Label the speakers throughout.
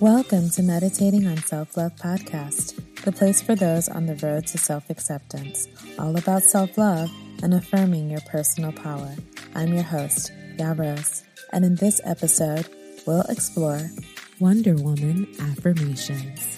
Speaker 1: Welcome to Meditating on Self Love Podcast, the place for those on the road to self acceptance, all about self love and affirming your personal power. I'm your host, Ya Rose, and in this episode, we'll explore Wonder Woman affirmations.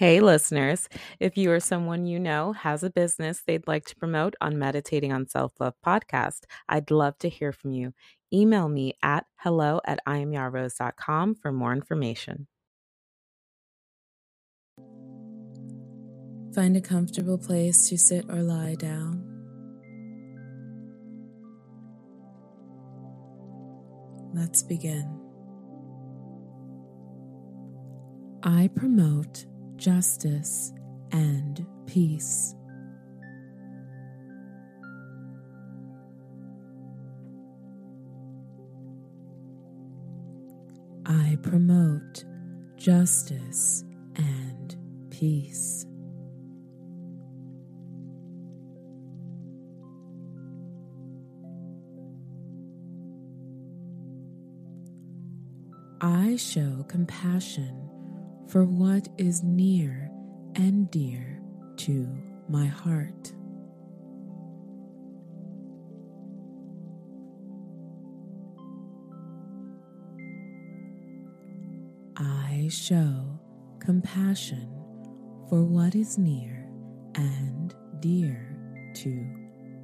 Speaker 1: Hey, listeners. If you or someone you know has a business they'd like to promote on Meditating on Self Love podcast, I'd love to hear from you. Email me at hello at iamyarose.com for more information. Find a comfortable place to sit or lie down. Let's begin. I promote justice, and peace. I promote justice and peace. I show compassion for what is near and dear to my heart. I show compassion for what is near and dear to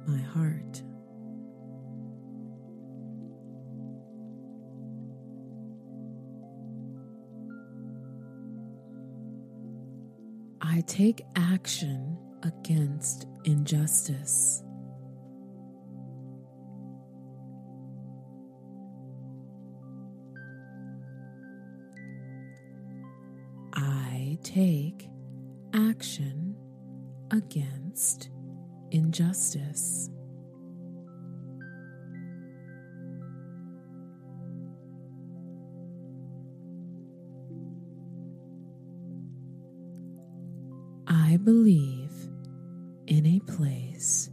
Speaker 1: my heart. Take action against injustice. I take action against injustice. Believe in a place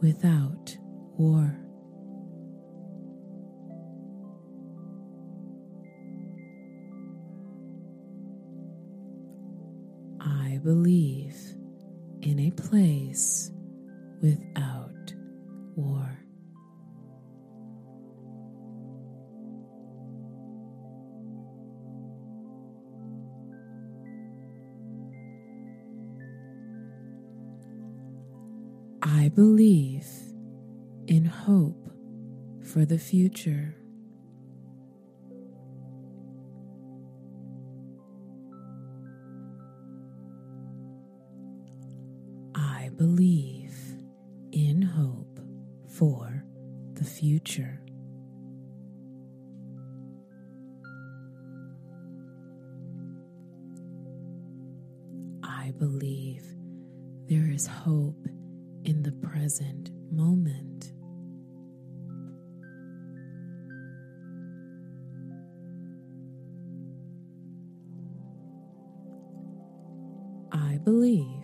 Speaker 1: without war. Believe in hope for the future. Present moment. I believe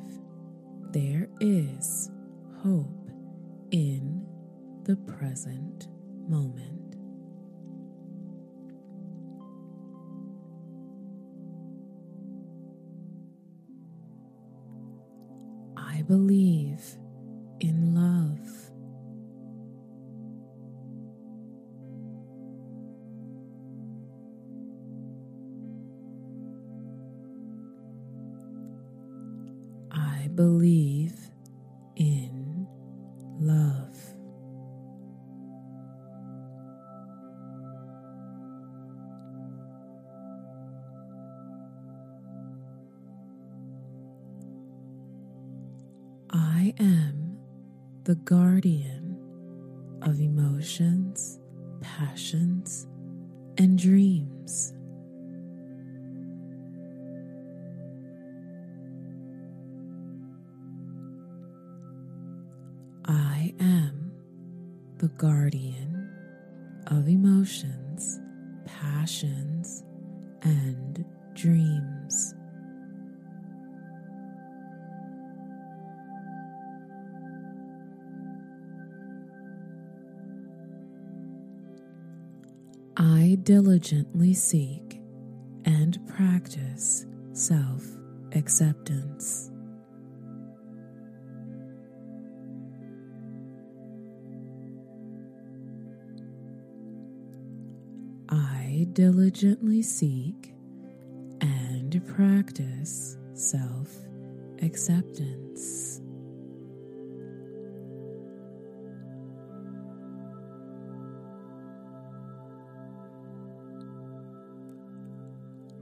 Speaker 1: believe in love. I am the guardian I diligently seek and practice self acceptance. I diligently seek and practice self acceptance.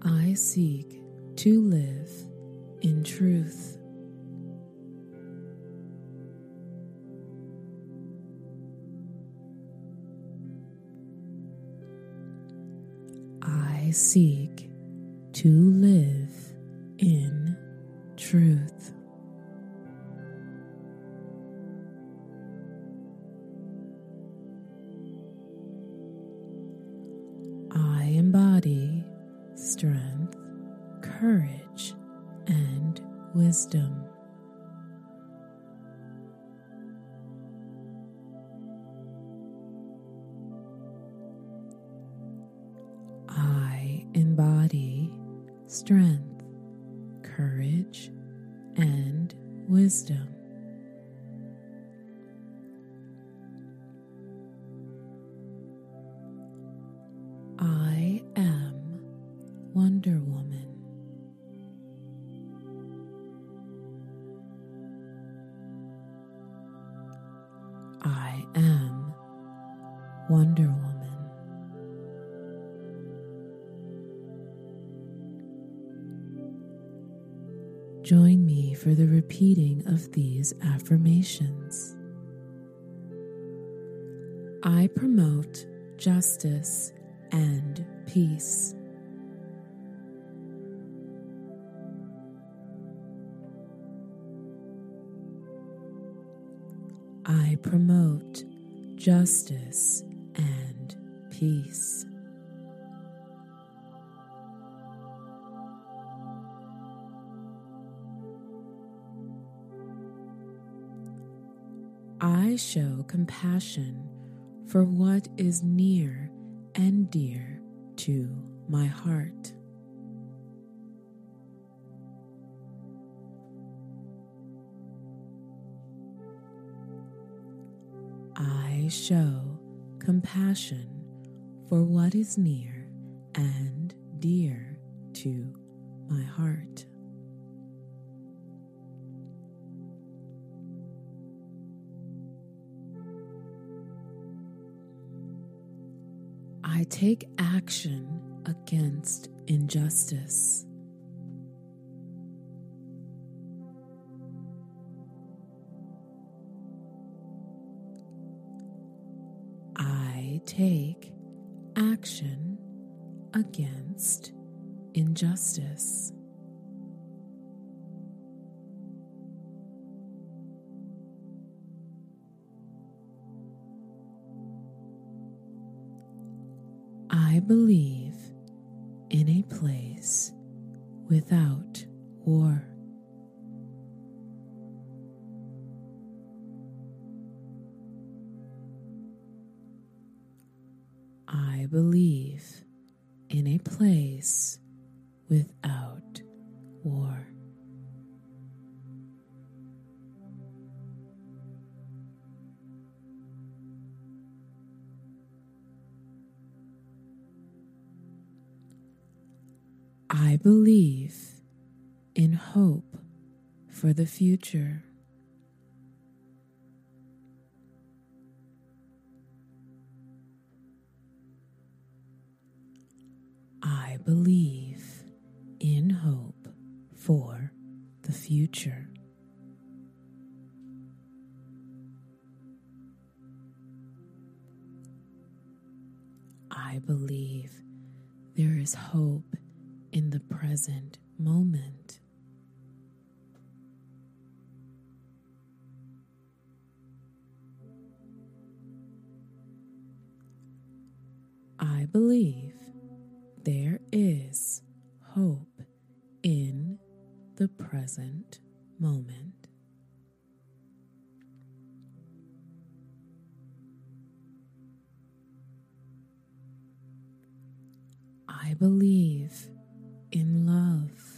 Speaker 1: I seek to live in truth. I seek to live in truth. Embody strength, courage, and wisdom. These affirmations. I promote justice and peace. I promote justice and peace. I show compassion for what is near and dear to my heart. I show compassion for what is near and dear to my heart. I take action against injustice. I take action against injustice. Believe in a place without hope for the future. I believe in hope for the future. I believe there is hope in the present moment. I believe there is hope in the present moment. I believe in love.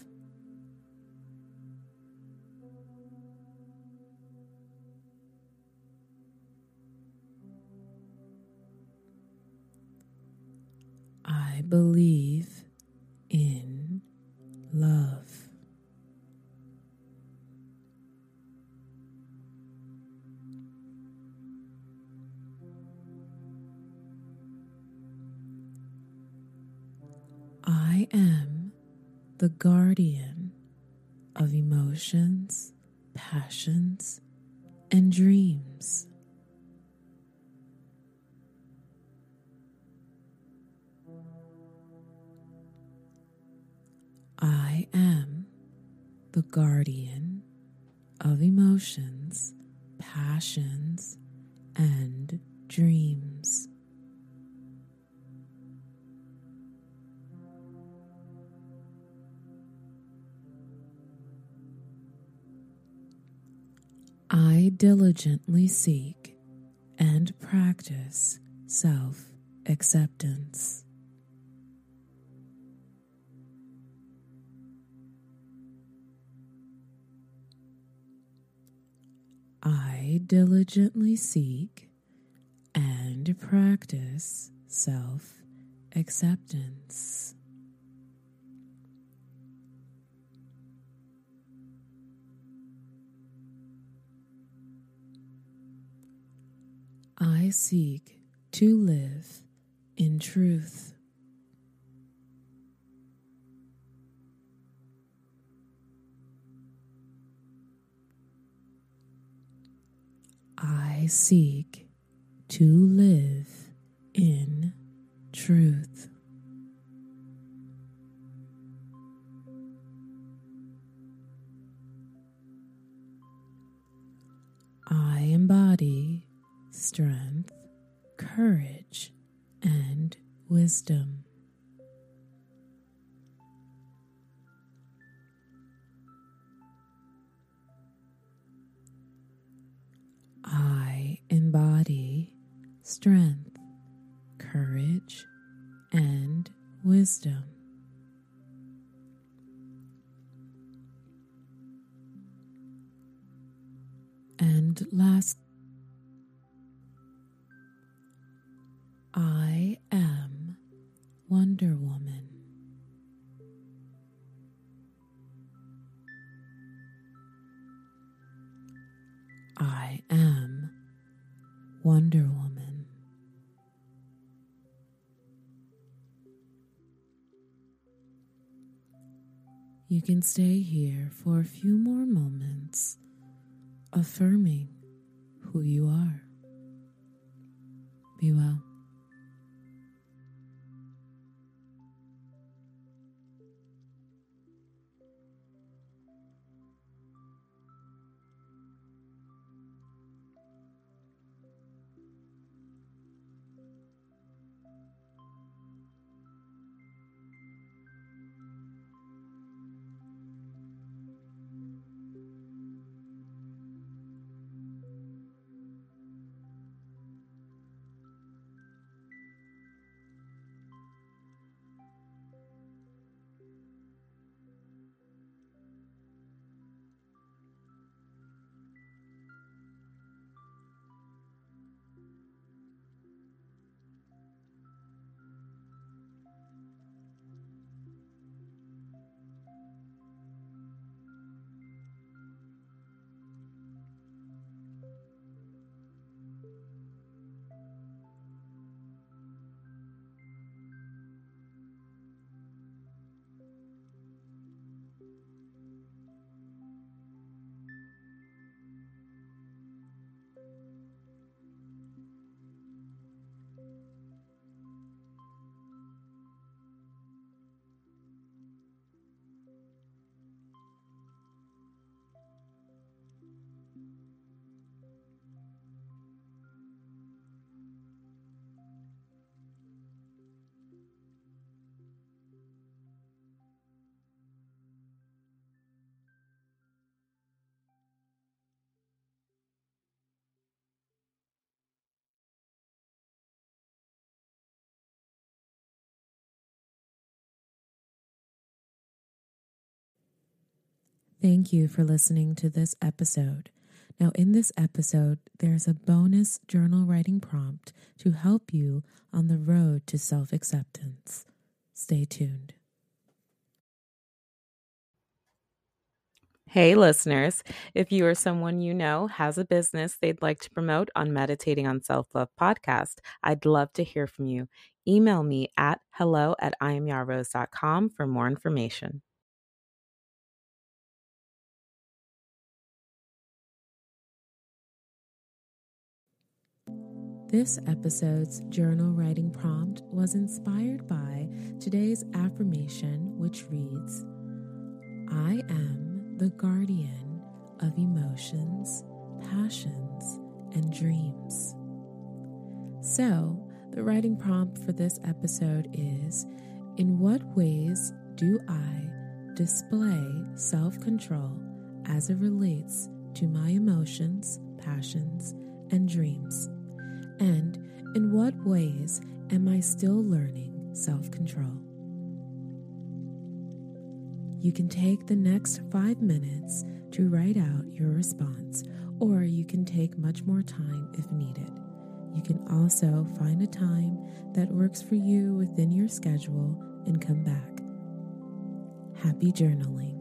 Speaker 1: I believe in love. I am the guardian of emotions, passions, and dreams. I am the guardian of emotions, passions, and dreams. I diligently seek and practice self acceptance. Diligently seek and practice self acceptance. I seek to live in truth. I seek to live in truth. I embody strength, courage, and wisdom. I embody strength, courage, and wisdom. And last, I am can stay here for a few more moments, affirming who you are. Be well. Thank you for listening to this episode. Now, in this episode, there's a bonus journal writing prompt to help you on the road to self acceptance. Stay tuned.
Speaker 2: Hey, listeners. If you or someone you know has a business they'd like to promote on Meditating on Self Love podcast, I'd love to hear from you. Email me at hello at iamyarose.com for more information.
Speaker 1: This episode's journal writing prompt was inspired by today's affirmation, which reads I am the guardian of emotions, passions, and dreams. So, the writing prompt for this episode is In what ways do I display self control as it relates to my emotions, passions, and dreams? And in what ways am I still learning self control? You can take the next five minutes to write out your response, or you can take much more time if needed. You can also find a time that works for you within your schedule and come back. Happy journaling.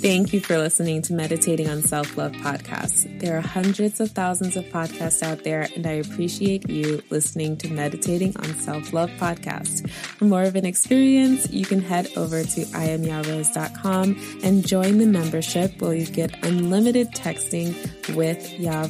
Speaker 1: Thank you for listening to Meditating on Self Love podcast. There are hundreds of thousands of podcasts out there, and I appreciate you listening to Meditating on Self Love podcast. For more of an experience, you can head over to iamyarose.com and join the membership where you get unlimited texting with Ya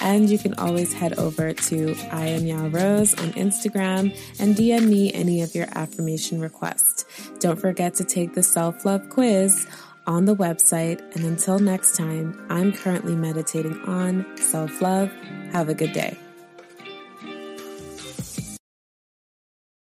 Speaker 1: And you can always head over to I am on Instagram and DM me any of your affirmation requests. Don't forget to take the self love quiz on the website. And until next time, I'm currently meditating on self love. Have a good day.